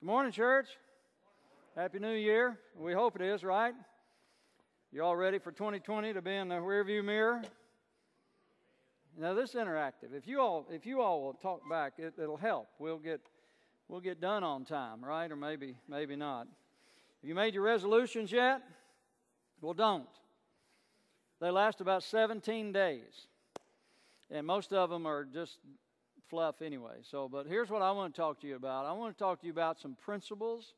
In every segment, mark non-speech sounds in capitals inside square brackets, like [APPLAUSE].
Good morning, church. Happy New Year. We hope it is, right? You all ready for 2020 to be in the rearview mirror? Now this is interactive. If you all if you all will talk back, it, it'll help. We'll get we'll get done on time, right? Or maybe maybe not. Have you made your resolutions yet? Well, don't. They last about 17 days. And most of them are just fluff anyway. So, but here's what I want to talk to you about. I want to talk to you about some principles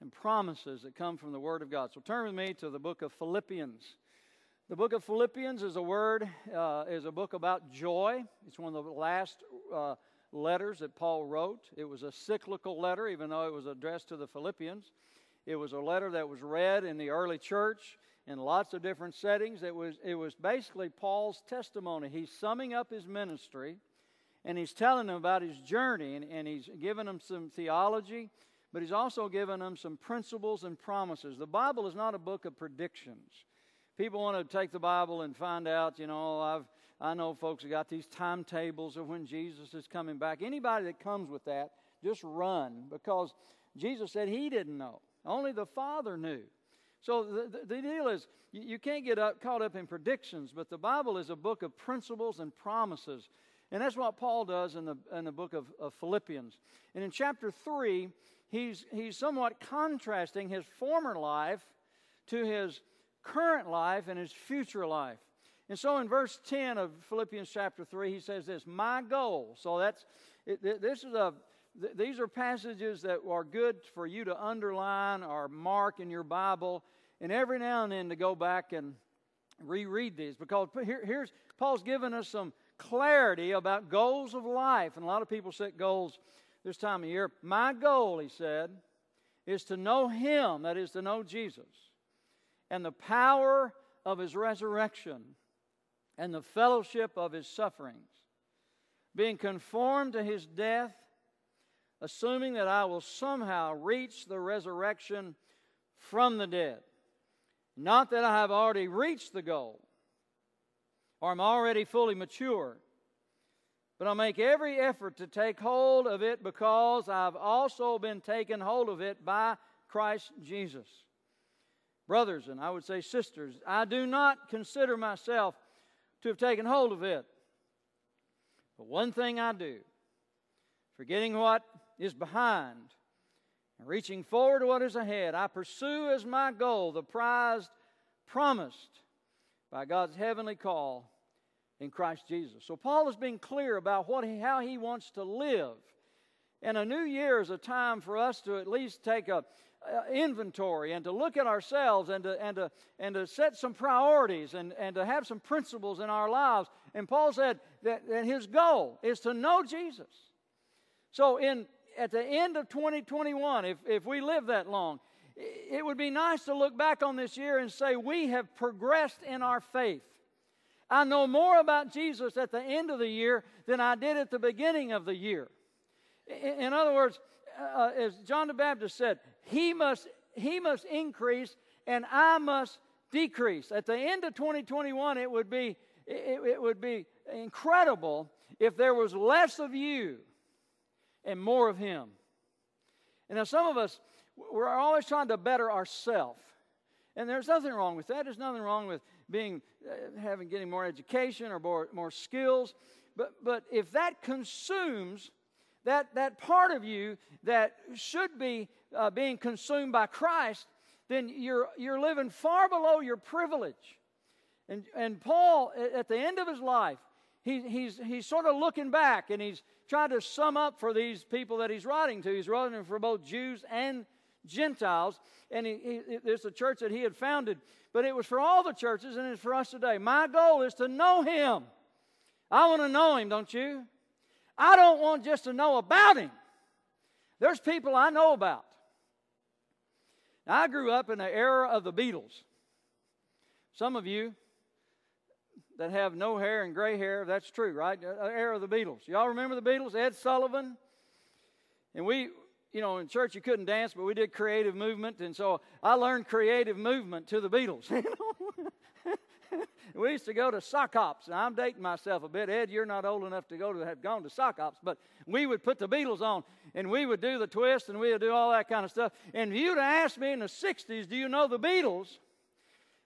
and promises that come from the Word of God. So, turn with me to the book of Philippians. The book of Philippians is a word, uh, is a book about joy. It's one of the last uh, letters that Paul wrote. It was a cyclical letter, even though it was addressed to the Philippians. It was a letter that was read in the early church in lots of different settings. It was, it was basically Paul's testimony. He's summing up his ministry and he's telling them about his journey, and, and he's giving them some theology, but he's also giving them some principles and promises. The Bible is not a book of predictions. People want to take the Bible and find out, you know, oh, I've I know folks have got these timetables of when Jesus is coming back. Anybody that comes with that, just run because Jesus said he didn't know. Only the Father knew. So the, the, the deal is, you, you can't get up, caught up in predictions, but the Bible is a book of principles and promises. And that's what Paul does in the, in the book of, of Philippians. And in chapter 3, he's, he's somewhat contrasting his former life to his current life and his future life. And so in verse 10 of Philippians chapter 3, he says this My goal. So that's, this is a, these are passages that are good for you to underline or mark in your Bible, and every now and then to go back and reread these because here, here's Paul's given us some clarity about goals of life. And a lot of people set goals this time of year. My goal, he said, is to know him, that is, to know Jesus, and the power of his resurrection and the fellowship of his sufferings, being conformed to his death, assuming that I will somehow reach the resurrection from the dead. Not that I have already reached the goal or I'm already fully mature. But I make every effort to take hold of it because I've also been taken hold of it by Christ Jesus. Brothers, and I would say sisters, I do not consider myself to have taken hold of it. But one thing I do, forgetting what is behind and reaching forward to what is ahead, I pursue as my goal the prize promised by God's heavenly call in Christ Jesus. So Paul is being clear about what he, how he wants to live. And a new year is a time for us to at least take a, a inventory and to look at ourselves and to, and to, and to set some priorities and, and to have some principles in our lives. And Paul said that, that his goal is to know Jesus. So in at the end of 2021, if, if we live that long, it would be nice to look back on this year and say we have progressed in our faith. I know more about Jesus at the end of the year than I did at the beginning of the year. In, other words, uh, as John the Baptist said, he must, he must increase and I must decrease. At the end of 2021, it would be, it, it would be incredible if there was less of you and more of him. And now some of us, we're always trying to better ourselves. And there's nothing wrong with that. There's nothing wrong with being uh, having getting more education or more, more skills. But but if that consumes that that part of you that should be uh, being consumed by Christ, then you're you're living far below your privilege. And and Paul at the end of his life, he, he's he's sort of looking back and he's trying to sum up for these people that he's writing to. He's writing for both Jews and Gentiles, and he, he, it's a church that he had founded, but it was for all the churches, and it's for us today. My goal is to know him. I want to know him, don't you? I don't want just to know about him. There's people I know about. Now, I grew up in the era of the Beatles. Some of you that have no hair and gray hair, that's true, right? The era of the Beatles. Y'all remember the Beatles? Ed Sullivan. And we, you know, in church you couldn't dance, but we did creative movement, and so I learned creative movement to the Beatles. [LAUGHS] You know? [LAUGHS] we used to go to sock hops. I'm dating myself a bit. Ed, you're not old enough to go to have gone to sock hops, but we would put the Beatles on and we would do the twist and we would do all that kind of stuff. And if you'd asked me in the 60s, do you know the Beatles?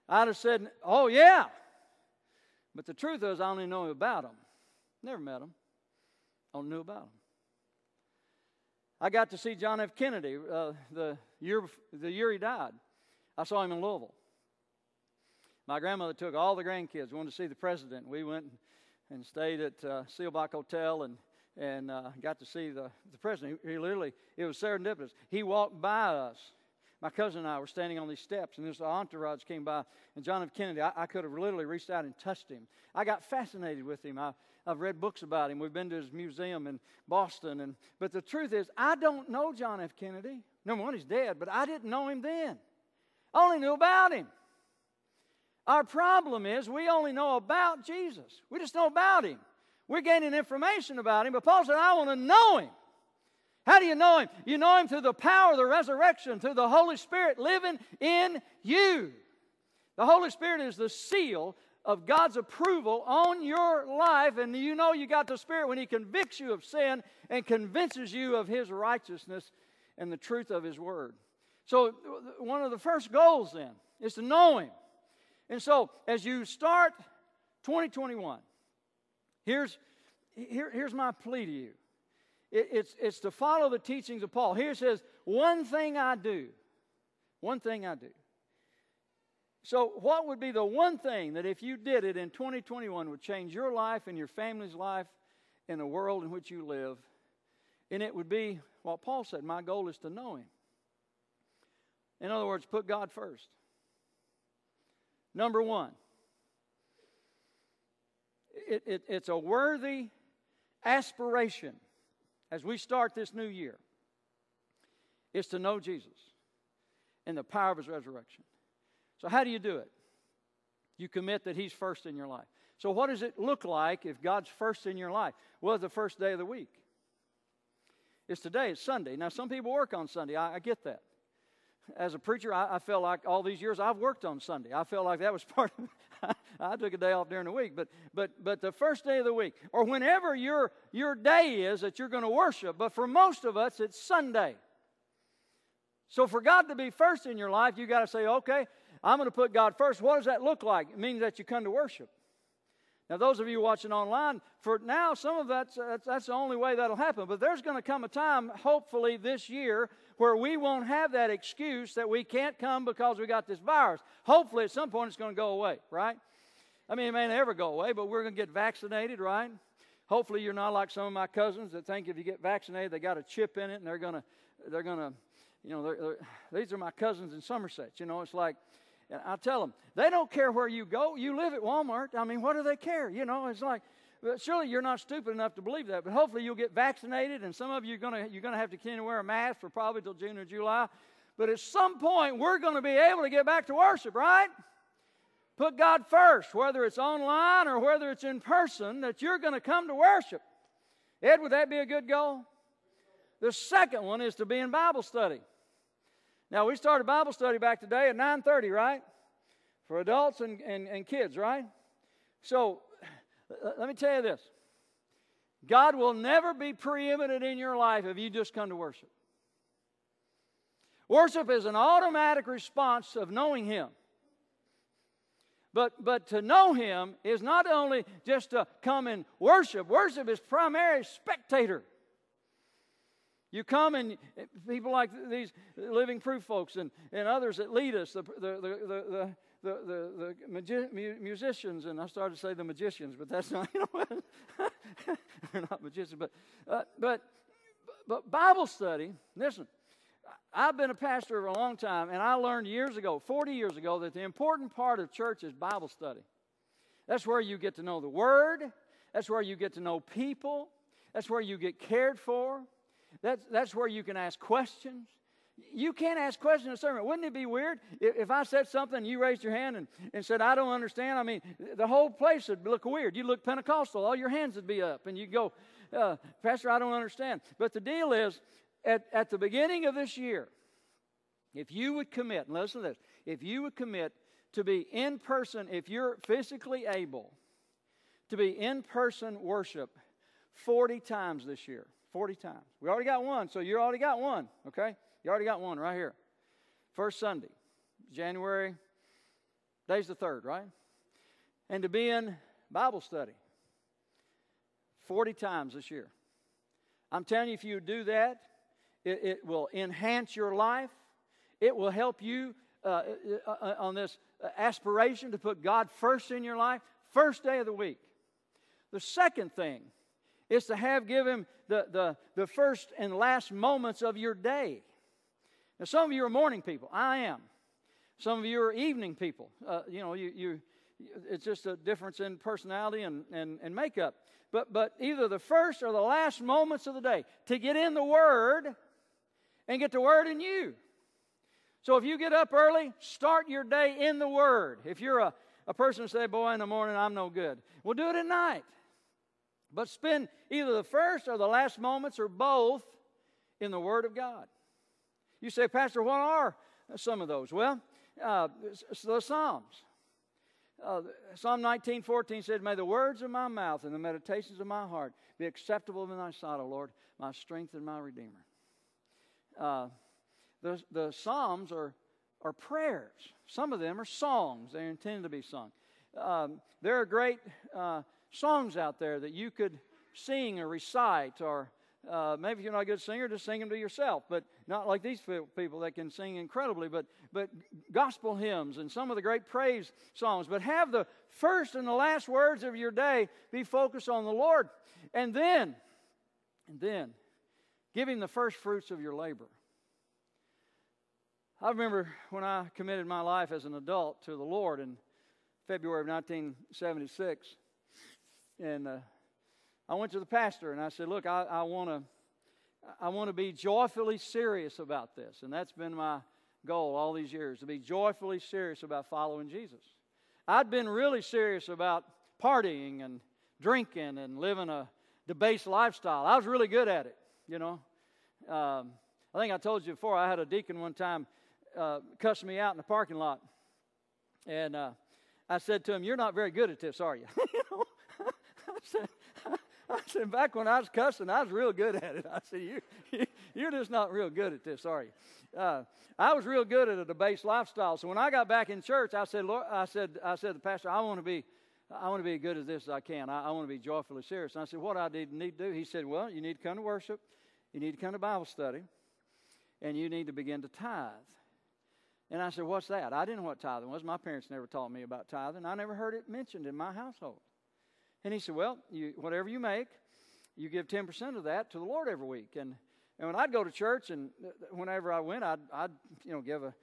I'd have said, oh, yeah. But the truth is, I only know about them. Never met them. I Only knew about them. I got to see John F. Kennedy uh, the, year, the year he died. I saw him in Louisville. My grandmother took all the grandkids. We wanted to see the president. We went and stayed at uh, Hotel and and uh, got to see the, the president. He, he, literally, it was serendipitous. He walked by us. My cousin and I were standing on these steps, and this entourage came by, and John F. Kennedy, I, I could have literally reached out and touched him. I got fascinated with him. I, I've read books about him. We've been to his museum in Boston. And, but the truth is, I don't know John F. Kennedy. Number one, he's dead, but I didn't know him then. I only knew about him. Our problem is we only know about Jesus. We just know about him. We're gaining information about him, but Paul said, I want to know him. How do you know him? You know him through the power of the resurrection, through the Holy Spirit living in you. The Holy Spirit is the seal of God's approval on your life, and you know you got the Spirit when He convicts you of sin and convinces you of His righteousness and the truth of His Word. So, one of the first goals then is to know Him. And so, as you start 2021, here's, here, here's my plea to you it, it's, it's to follow the teachings of Paul. Here it says, One thing I do. One thing I do. So, what would be the one thing that if you did it in 2021 would change your life and your family's life in the world in which you live? And it would be what Paul said my goal is to know Him. In other words, put God first. Number one, it, it, it's a worthy aspiration as we start this new year is to know Jesus and the power of his resurrection. So, how do you do it? You commit that he's first in your life. So, what does it look like if God's first in your life? Well, the first day of the week. It's today, it's Sunday. Now, some people work on Sunday. I, I get that as a preacher, I, I, felt like all these years I've worked on Sunday. I felt like that was [LAUGHS] part of. I took a day off during the week, but but but the first day of the week, or whenever your your day is that you're going to worship. But for most of us, it's Sunday. So for God to be first in your life, you got to say, okay, I'm going to put God first. What does that look like? It means that you come to worship. Now, those of you watching online, for now, some of that's, that's, that's the only way that'll happen. But there's going to come a time, hopefully this year, where we won't have that excuse that we can't come because we got this virus. Hopefully, at some point, it's going to go away, right? I mean, it may never go away, but we're going to get vaccinated, right? Hopefully, you're not like some of my cousins that think if you get vaccinated, they got a chip in it and they're going to, they're going to, you know, they're, they're, these are my cousins in Somerset. You know, it's like, and I tell them, they don't care where you go. You live at Walmart. I mean, what do they care? You know, it's like, surely you're not stupid enough to believe that. But hopefully you'll get vaccinated, and some of you are going to you're to have to continue to wear a mask for probably till June or July. But at some point, we're going to be able to get back to worship, right? Put God first, whether it's online or whether it's in person, that you're going to come to worship. Ed, would that be a good goal? The second one is to be in Bible study. Now, we started Bible study back today at 9.30, right? For adults and, and, and kids, right? So, let me tell you this. God will never be preeminent in your life if you just come to worship. Worship is an automatic response of knowing Him. But, but to know Him is not only just to come and worship, worship is primary spectator. You come and people like these living proof folks and, and others that lead us, the, the, the, the, the, the magi- musicians, and I started to say the magicians, but that's not, [LAUGHS] you know, they're not magicians, but, uh, but, but Bible study, listen, I've been a pastor for a long time, and I learned years ago, 40 years ago, that the important part of church is Bible study. That's where you get to know the Word, that's where you get to know people, that's where you get cared for. That's, that's where you can ask questions. You can't ask questions in a sermon. Wouldn't it be weird if, if I said something and you raised your hand and, and said, I don't understand? I mean, the whole place would look weird. You look Pentecostal, all your hands would be up, and you go, uh, Pastor, I don't understand. But the deal is, at, at the beginning of this year, if you would commit, and listen to this, if you would commit to be in person, if you're physically able, to be in person worship 40 times this year. 40 times. We already got one, so you already got one, okay? You already got one right here. First Sunday, January, day's the third, right? And to be in Bible study 40 times this year. I'm telling you, if you do that, it, it will enhance your life. It will help you uh, uh, uh, uh on this aspiration to put God first in your life, first day of the week. The second thing is to have give Him the, the, the first and last moments of your day. Now, some of you are morning people. I am. Some of you are evening people. Uh, you know, you, you, it's just a difference in personality and, and, and makeup. But, but either the first or the last moments of the day to get in the Word and get the Word in you. So if you get up early, start your day in the Word. If you're a, a person who say, Boy, in the morning I'm no good, well, do it at night. But spend either the first or the last moments or both in the Word of God. You say, Pastor, what are some of those? Well, uh, the Psalms. Uh, Psalm 19, 14 said, May the words of my mouth and the meditations of my heart be acceptable in thy sight, O Lord, my strength and my redeemer. Uh, the, the Psalms are, are prayers. Some of them are songs. They're intended to be sung. Um, there are great uh, songs out there that you could sing or recite, or uh, maybe if you're not a good singer, just sing them to yourself. But not like these people that can sing incredibly, but, but gospel hymns and some of the great praise songs. But have the first and the last words of your day be focused on the Lord. And then, and then, give Him the first fruits of your labor. I remember when I committed my life as an adult to the Lord in February of 1976. And uh, I went to the pastor and I said, Look, I, want to. I want to be joyfully serious about this. And that's been my goal all these years to be joyfully serious about following Jesus. I'd been really serious about partying and drinking and living a debased lifestyle. I was really good at it, you know. Um, I think I told you before, I had a deacon one time uh, cuss me out in the parking lot. And uh, I said to him, You're not very good at this, are you? [LAUGHS] you know? I, [LAUGHS] said, I said, Back when I was cussing, I was real good at it. I said, you, You're just not real good at this, are you? Uh, I was real good at a debased lifestyle. So when I got back in church, I said, Lord, I said, I said the pastor, I want to be. I want to be as good as this as I can. I, I want to be joyfully serious. And I said, What I need to do? He said, Well, you need to come to worship, you need to come to Bible study, and you need to begin to tithe. And I said, What's that? I didn't know what tithing was. My parents never taught me about tithing. I never heard it mentioned in my household. And he said, Well, you, whatever you make, you give 10% of that to the Lord every week. And, and when I'd go to church, and uh, uh, whenever I went, I'd, I'd you know, give a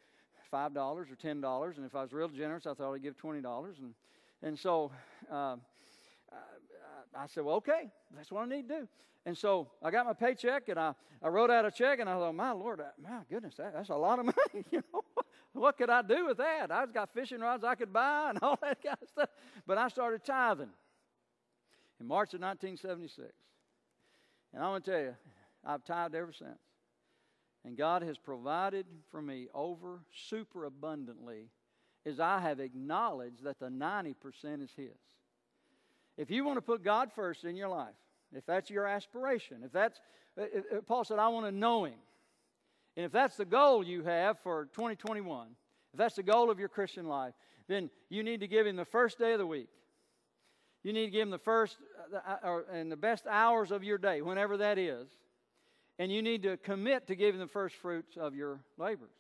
$5 or $10. And if I was real generous, I thought I'd give $20. And, and so uh, I said, Well, okay, that's what I need to do. And so I got my paycheck and I, I wrote out a check and I thought, My Lord, uh, my goodness, that, that's a lot of [LAUGHS] money. you know, what could I do with that? I've got fishing rods I could buy and all that kind of stuff. But I started tithing in March of 1976. And I want to tell you, I've tithed ever since. And God has provided for me over super abundantly as I have acknowledged that the 90% is His. If you want to put God first in your life, if that's your aspiration, if that's, if Paul said, I want to know Him. And if that's the goal you have for 2021, if that's the goal of your Christian life, then you need to give Him the first day of the week. You need to give Him the first uh, and the best hours of your day, whenever that is. And you need to commit to giving the first fruits of your labors.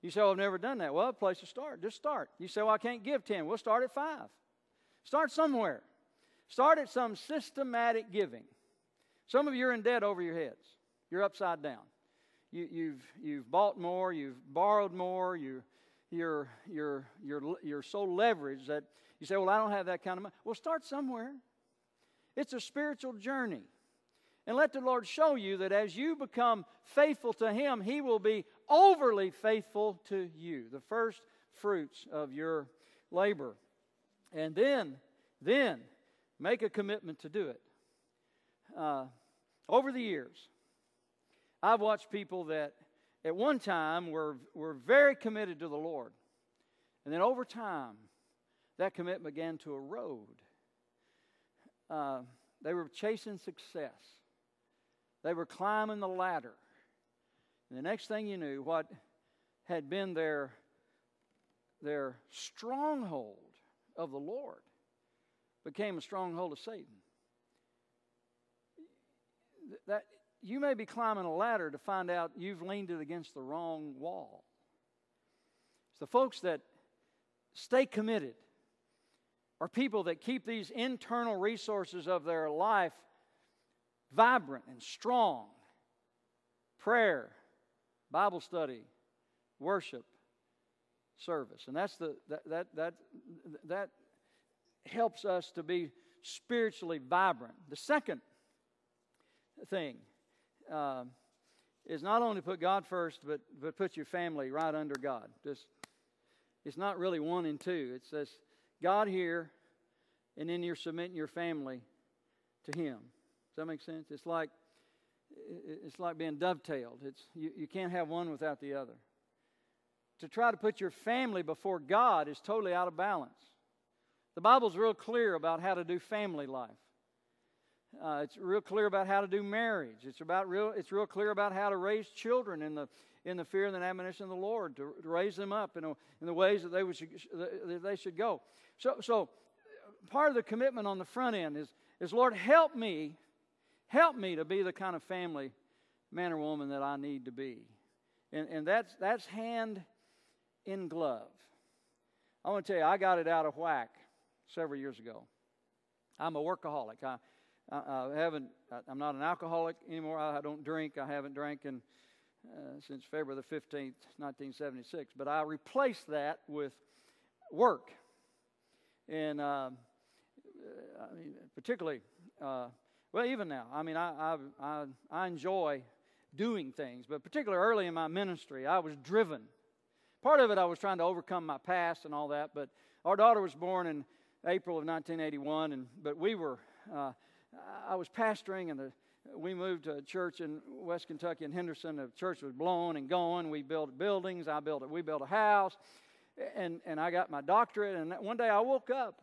You say, well, I've never done that. Well, a place to start. Just start. You say, well, I can't give 10. We'll start at 5. Start somewhere. Start at some systematic giving. Some of you are in debt over your heads. You're upside down. You, have you've, you've bought more, you've borrowed more, you, you're, you're, you're, you're so leveraged that you say, Well, I don't have that kind of money. Well, start somewhere. It's a spiritual journey. And let the Lord show you that as you become faithful to Him, He will be overly faithful to you, the first fruits of your labor. And then, then, make a commitment to do it. Uh, over the years, I've watched people that at one time we were, were very committed to the Lord. And then over time, that commitment began to erode. Uh, they were chasing success, they were climbing the ladder. And the next thing you knew, what had been their, their stronghold of the Lord became a stronghold of Satan. That you may be climbing a ladder to find out you've leaned it against the wrong wall. The folks that stay committed are people that keep these internal resources of their life vibrant and strong. Prayer, Bible study, worship, service. And that's the that that that that helps us to be spiritually vibrant. The second thing uh, is not only put God first, but but put your family right under God. Just it's not really one and two. It says God here, and then you're submitting your family to Him. Does that make sense? It's like it's like being dovetailed. It's you, you can't have one without the other. To try to put your family before God is totally out of balance. The Bible's real clear about how to do family life. Uh, it's real clear about how to do marriage. It's about real. It's real clear about how to raise children in the in the fear and the admonition of the Lord to, to raise them up in, a, in the ways that they would that they should go. So so part of the commitment on the front end is is Lord help me help me to be the kind of family man or woman that I need to be, and and that's that's hand in glove. I want to tell you, I got it out of whack several years ago. I'm a workaholic. I I, I haven't. I, am not an alcoholic anymore. I, I don't drink. I haven't drank in, uh, since February the 15th, 1976. But I replaced that with work, and uh, I mean, particularly, uh, well, even now. I mean, I, I I enjoy doing things, but particularly early in my ministry, I was driven. Part of it, I was trying to overcome my past and all that. But our daughter was born in April of 1981, and but we were. Uh, I was pastoring, and the, we moved to a church in West Kentucky in Henderson. The church was blown and going. We built buildings. I built it. We built a house, and and I got my doctorate. And one day I woke up,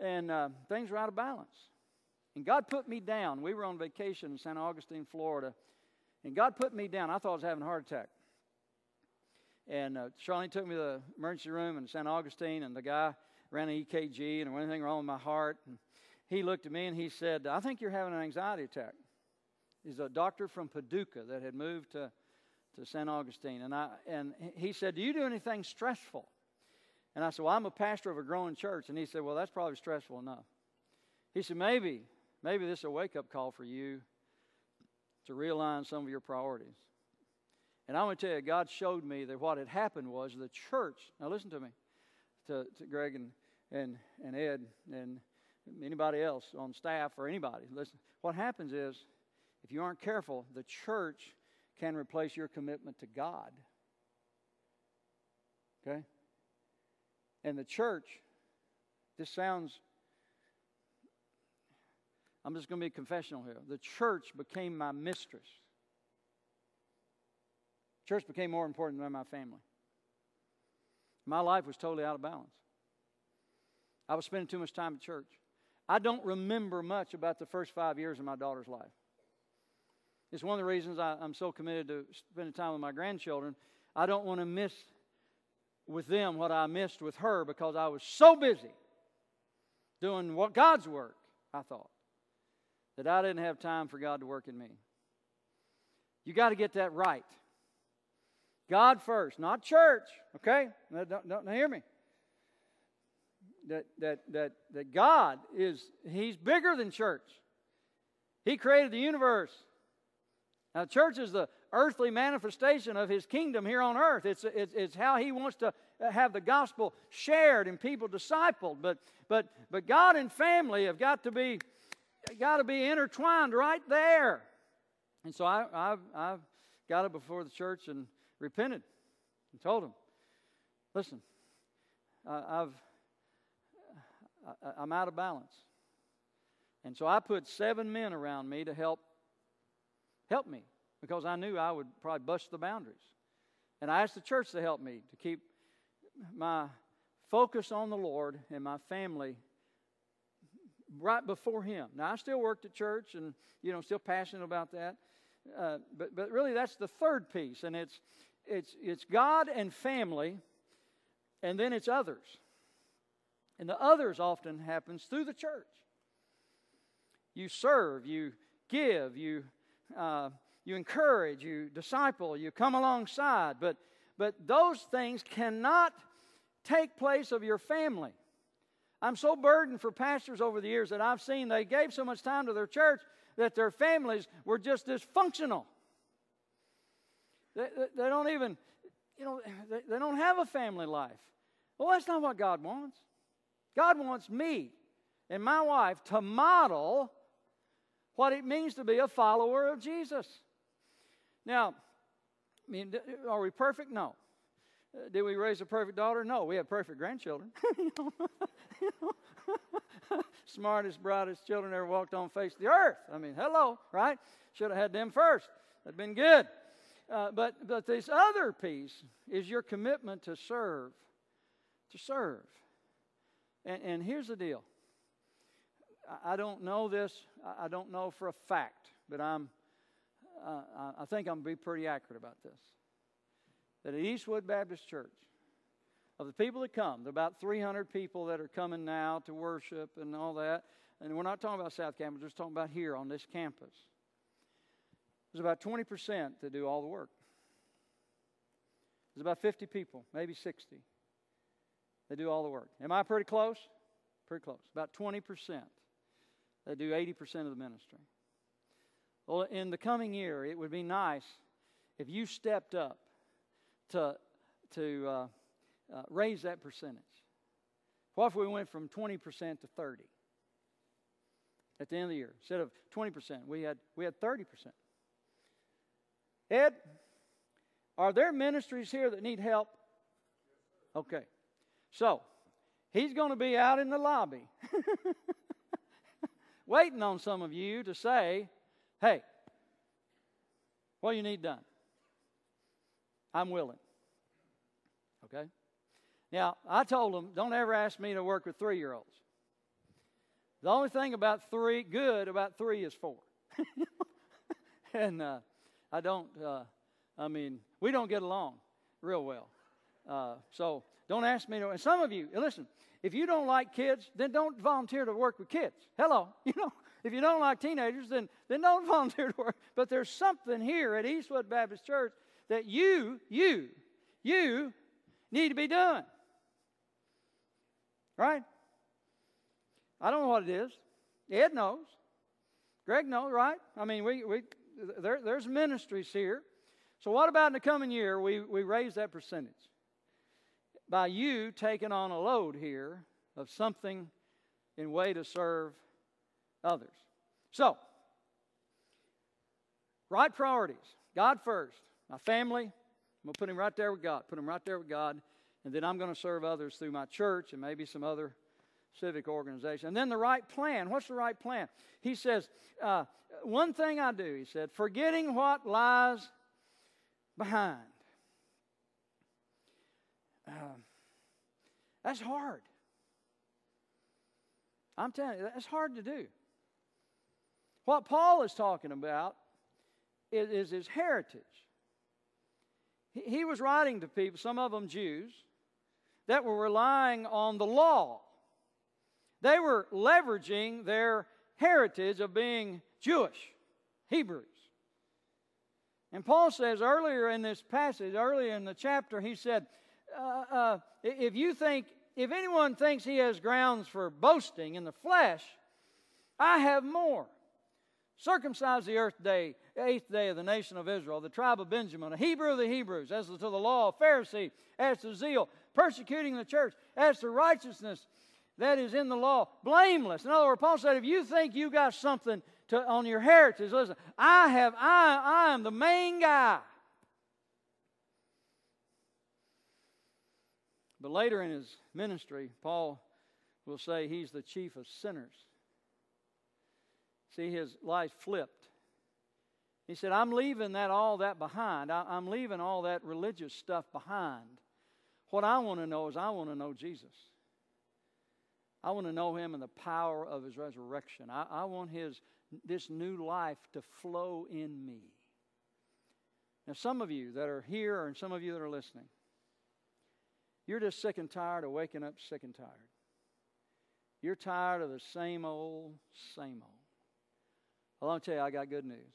and uh, things were out of balance. And God put me down. We were on vacation in St. Augustine, Florida, and God put me down. I thought I was having a heart attack. And uh, Charlene took me to the emergency room in St. Augustine, and the guy ran an EKG, and there was anything wrong with my heart. And he looked at me and he said, I think you're having an anxiety attack. He's a doctor from Paducah that had moved to, to St. Augustine. And, I, and he said, Do you do anything stressful? And I said, Well, I'm a pastor of a growing church. And he said, Well, that's probably stressful enough. He said, Maybe, maybe this is a wake up call for you to realign some of your priorities. And I'm going to tell you, God showed me that what had happened was the church, now listen to me, to, to Greg and, and, and Ed and anybody else on staff or anybody. Listen, what happens is, if you aren't careful, the church can replace your commitment to God. Okay? And the church, this sounds, I'm just going to be confessional here. The church became my mistress. Church became more important than my family. My life was totally out of balance. I was spending too much time at church. I don't remember much about the first five years of my daughter's life. It's one of the reasons I, am so committed to spending time with my grandchildren. I don't want to miss with them what I missed with her because I was so busy doing what God's work, I thought, that I didn't have time for God to work in me. You got to get that right. God first, not church, okay? Don't, don't hear me that, that, that, that God is, He's bigger than church. He created the universe. Now, church is the earthly manifestation of His kingdom here on earth. It's, it's, it's how He wants to have the gospel shared and people discipled. But, but, but God and family have got to be, got to be intertwined right there. And so I, I've, I've got it before the church and repented and told them, listen, I've I, am out of balance. And so I put seven men around me to help help me because I knew I would probably bust the boundaries. And I asked the church to help me to keep my focus on the Lord and my family right before Him. Now, I still worked at church and, you know, still passionate about that. Uh, but, but really, that's the third piece, and it's, it's, it's God and family, and then it's others. And the others often happens through the church. You serve, you give, you, uh, you encourage, you disciple, you come alongside, but, but those things cannot take place of your family. I'm so burdened for pastors over the years that I've seen they gave so much time to their church that their families were just dysfunctional. They, they, they don't even, you know, they, they don't have a family life. Well, that's not what God wants. God wants me and my wife to model what it means to be a follower of Jesus. Now, I mean, are we perfect? No. Uh, did we raise a perfect daughter? No, we have perfect grandchildren. [LAUGHS] Smartest, brightest children ever walked on face of the earth. I mean, hello, right? Should have had them first. That'd been good. Uh, but but this other piece is your commitment to serve, to serve. And, and here's the deal. I, don't know this. I don't know for a fact, but I'm. Uh, I think I'm gonna be pretty accurate about this that at Eastwood Baptist Church, of the people that come, there are about 300 people that are coming now to worship and all that. And we're not talking about South Campus, we're just talking about here on this campus. There's about 20% that do all the work. There's about 50 people, maybe 60, that do all the work. Am I pretty close? Pretty close. About 20% They do 80% of the ministry. Well, in the coming year, it would be nice if you stepped up to, to uh, uh, raise that percentage. What if we went from 20% to 30 at the end of the year? Instead of 20%, we had, we had 30%. Ed, are there ministries here that need help? Okay. So, he's going to be out in the lobby [LAUGHS] waiting on some of you to say, hey, what do you need done? I'm willing. Okay? Now, I told them, don't ever ask me to work with three year olds. The only thing about three, good about three, is four. [LAUGHS] and uh, I don't, uh, I mean, we don't get along real well. Uh, so don't ask me to. And some of you, listen, if you don't like kids, then don't volunteer to work with kids. Hello, [LAUGHS] you know. If you don't like teenagers, then, then don't [LAUGHS] volunteer to work. But there's something here at Eastwood Baptist Church that you, you, you need to be doing. Right? I don't know what it is. Ed knows. Greg knows, right? I mean, we, we there, there's ministries here. So, what about in the coming year we, we raise that percentage? By you taking on a load here of something in way to serve others. So, right priorities God first. My family, I'm going to put him right there with God. Put him right there with God. And then I'm going to serve others through my church and maybe some other civic organization. And then the right plan. What's the right plan? He says, uh, one thing I do, he said, forgetting what lies behind. Uh, that's hard. I'm telling you, that's hard to do. What Paul is talking about is, is his heritage. He was writing to people, some of them Jews, that were relying on the law. They were leveraging their heritage of being Jewish, Hebrews. And Paul says earlier in this passage, earlier in the chapter, he said, uh, uh, if you think, if anyone thinks he has grounds for boasting in the flesh, I have more. Circumcised the earth day, eighth day of the nation of Israel, the tribe of Benjamin, a Hebrew of the Hebrews, as to the law, a Pharisee, as to zeal, persecuting the church, as to righteousness that is in the law, blameless. In other words, Paul said, if you think you got something to, on your heritage, listen, I have, I, I am the main guy. But later in his ministry, Paul will say he's the chief of sinners. See, his life flipped. He said, I'm leaving that all that behind. I, I'm leaving all that religious stuff behind. What I want to know is I want to know Jesus. I want to know him and the power of his resurrection. I, I want his this new life to flow in me. Now, some of you that are here and some of you that are listening, you're just sick and tired of waking up sick and tired. You're tired of the same old, same old. Well, I'll tell you, I got good news.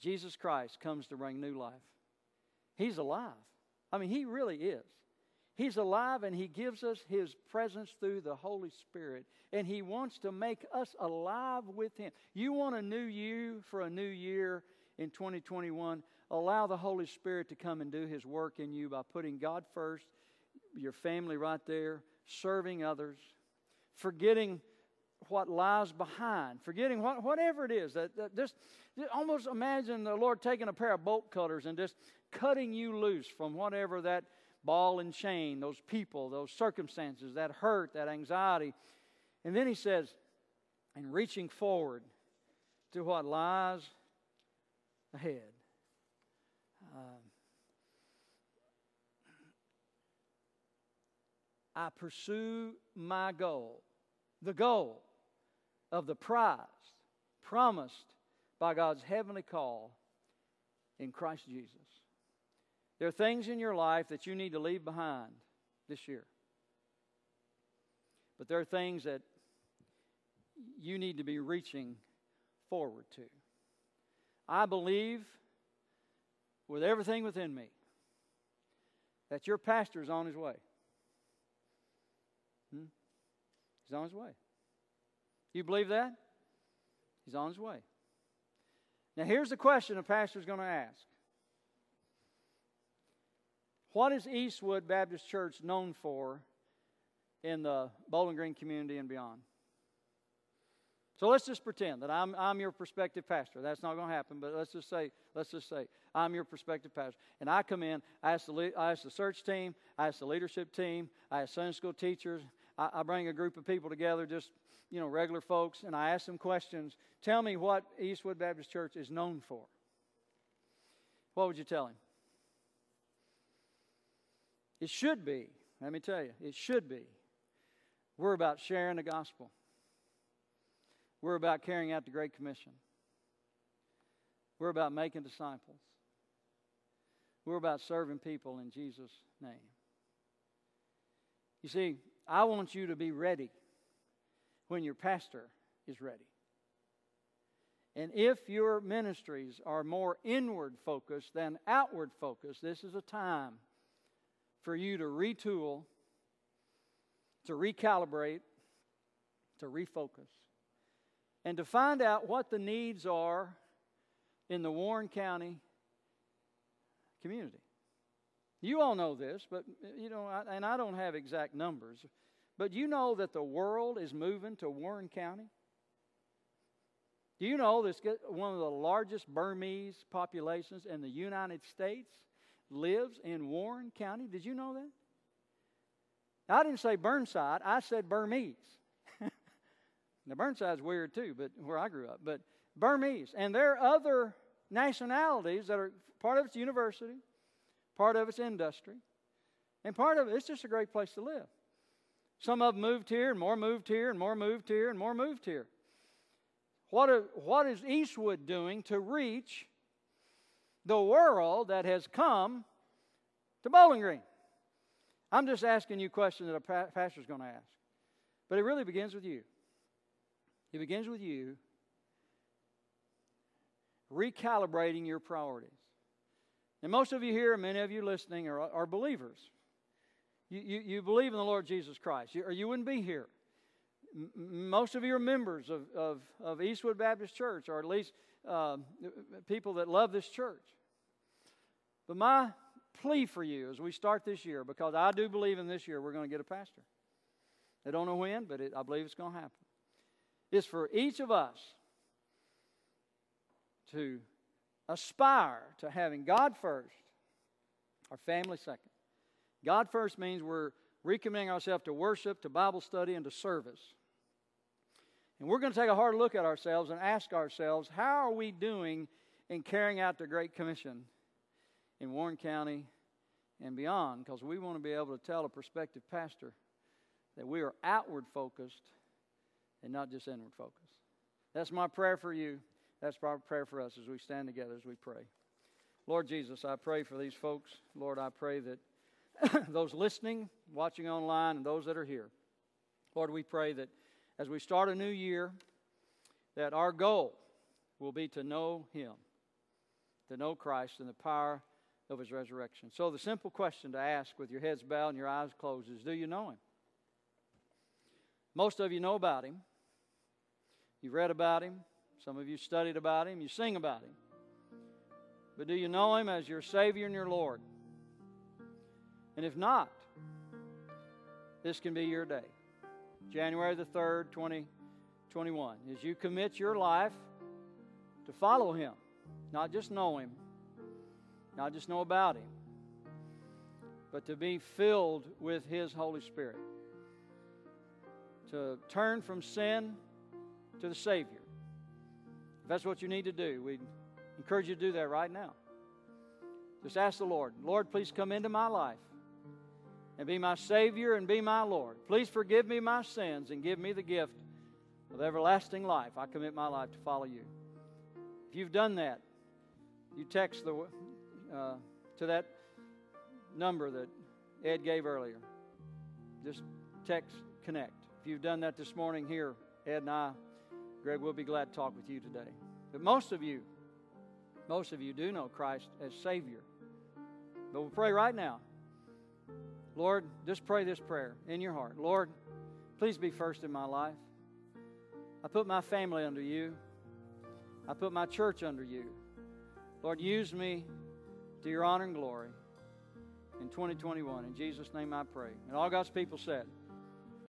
Jesus Christ comes to bring new life. He's alive. I mean, He really is. He's alive and He gives us His presence through the Holy Spirit. And He wants to make us alive with Him. You want a new you for a new year in 2021? Allow the Holy Spirit to come and do His work in you by putting God first, your family right there, serving others, forgetting what lies behind, forgetting what, whatever it is. That, that just, just almost imagine the Lord taking a pair of bolt cutters and just cutting you loose from whatever that ball and chain, those people, those circumstances, that hurt, that anxiety. And then he says, and reaching forward to what lies ahead. Um, I pursue my goal, the goal of the prize promised by God's heavenly call in Christ Jesus. There are things in your life that you need to leave behind this year. But there are things that you need to be reaching forward to. I believe with everything within me that your pastor is on his way. Hmm? He's on his way. You believe that? He's on his way. Now, here's the question a pastor is going to ask What is Eastwood Baptist Church known for in the Bowling Green community and beyond? So let's just pretend that I'm, I'm your prospective pastor. That's not going to happen, but let's just say, let's just say I'm your prospective pastor. And I come in, I ask the, I ask the search team, I ask the leadership team, I ask Sunday school teachers, I, I bring a group of people together, just, you know, regular folks, and I ask them questions. Tell me what Eastwood Baptist Church is known for. What would you tell him? It should be, let me tell you, it should be. We're about sharing the gospel. We're about carrying out the Great Commission. We're about making disciples. We're about serving people in Jesus' name. You see, I want you to be ready when your pastor is ready. And if your ministries are more inward focused than outward focused, this is a time for you to retool, to recalibrate, to refocus, and to find out what the needs are in the Warren County community. You all know this, but you know, and I don't have exact numbers, but you know that the world is moving to Warren County. Do you know this? One of the largest Burmese populations in the United States lives in Warren County. Did you know that? I didn't say Burnside. I said Burmese. Now Burnside's weird too, but where I grew up. But Burmese, and there are other nationalities that are part of its university part of it's industry, and part of it, it's just a great place to live. Some of them moved here, and more moved here, and more moved here, and more moved here. What, what is Eastwood doing to reach the world that has come to Bowling Green? I'm just asking you questions that a pastor's going to ask. But it really begins with you. It begins with you recalibrating your priorities. And most of you here, many of you listening, are, are believers. You, you, you, believe in the Lord Jesus Christ, you, or you wouldn't be here. M- most of you are members of, of, of, Eastwood Baptist Church, or at least uh, people that love this church. But my plea for you as we start this year, because I do believe in this year we're going to get a pastor. I don't know when, but it, I believe it's going to happen. Is for each of us to aspire to having God first, our family second. God first means we're recommitting ourselves to worship, to Bible study, and to service. And we're going to take a hard look at ourselves and ask ourselves, how are we doing in carrying out the Great Commission in Warren County and beyond because we want to be able to tell a prospective pastor that we are outward focused and not just inward focus. That's my prayer for you. That's our prayer for us as we stand together as we pray. Lord Jesus, I pray for these folks. Lord, I pray that [COUGHS] those listening, watching online, and those that are here, Lord, we pray that as we start a new year, that our goal will be to know Him, to know Christ and the power of His resurrection. So, the simple question to ask with your heads bowed and your eyes closed is Do you know Him? Most of you know about Him. You've read about Him. Some of you studied about Him. You sing about Him. But do you know Him as your Savior and your Lord? And if not, this can be your day. January the 3rd, 2021. As you commit your life to follow Him, not just know Him, not just know about Him, but to be filled with His Holy Spirit. To turn from sin to the Savior. If that's what you need to do, we encourage you to do that right now. Just ask the Lord, Lord, please come into my life and be my Savior and be my Lord. Please forgive me my sins and give me the gift of everlasting life. I commit my life to follow you. If you've done that, you text the, uh, to that number that Ed gave earlier. Just text connect. If you've done that this morning here, Ed and I, Greg, we'll be glad to talk with you today. But most of you, most of you do know Christ as Savior. But we'll pray right now. Lord, just pray this prayer in your heart. Lord, please be first in my life. I put my family under you. I put my church under you. Lord, use me to your honor and glory in 2021. In Jesus' name I pray. And all God's people said,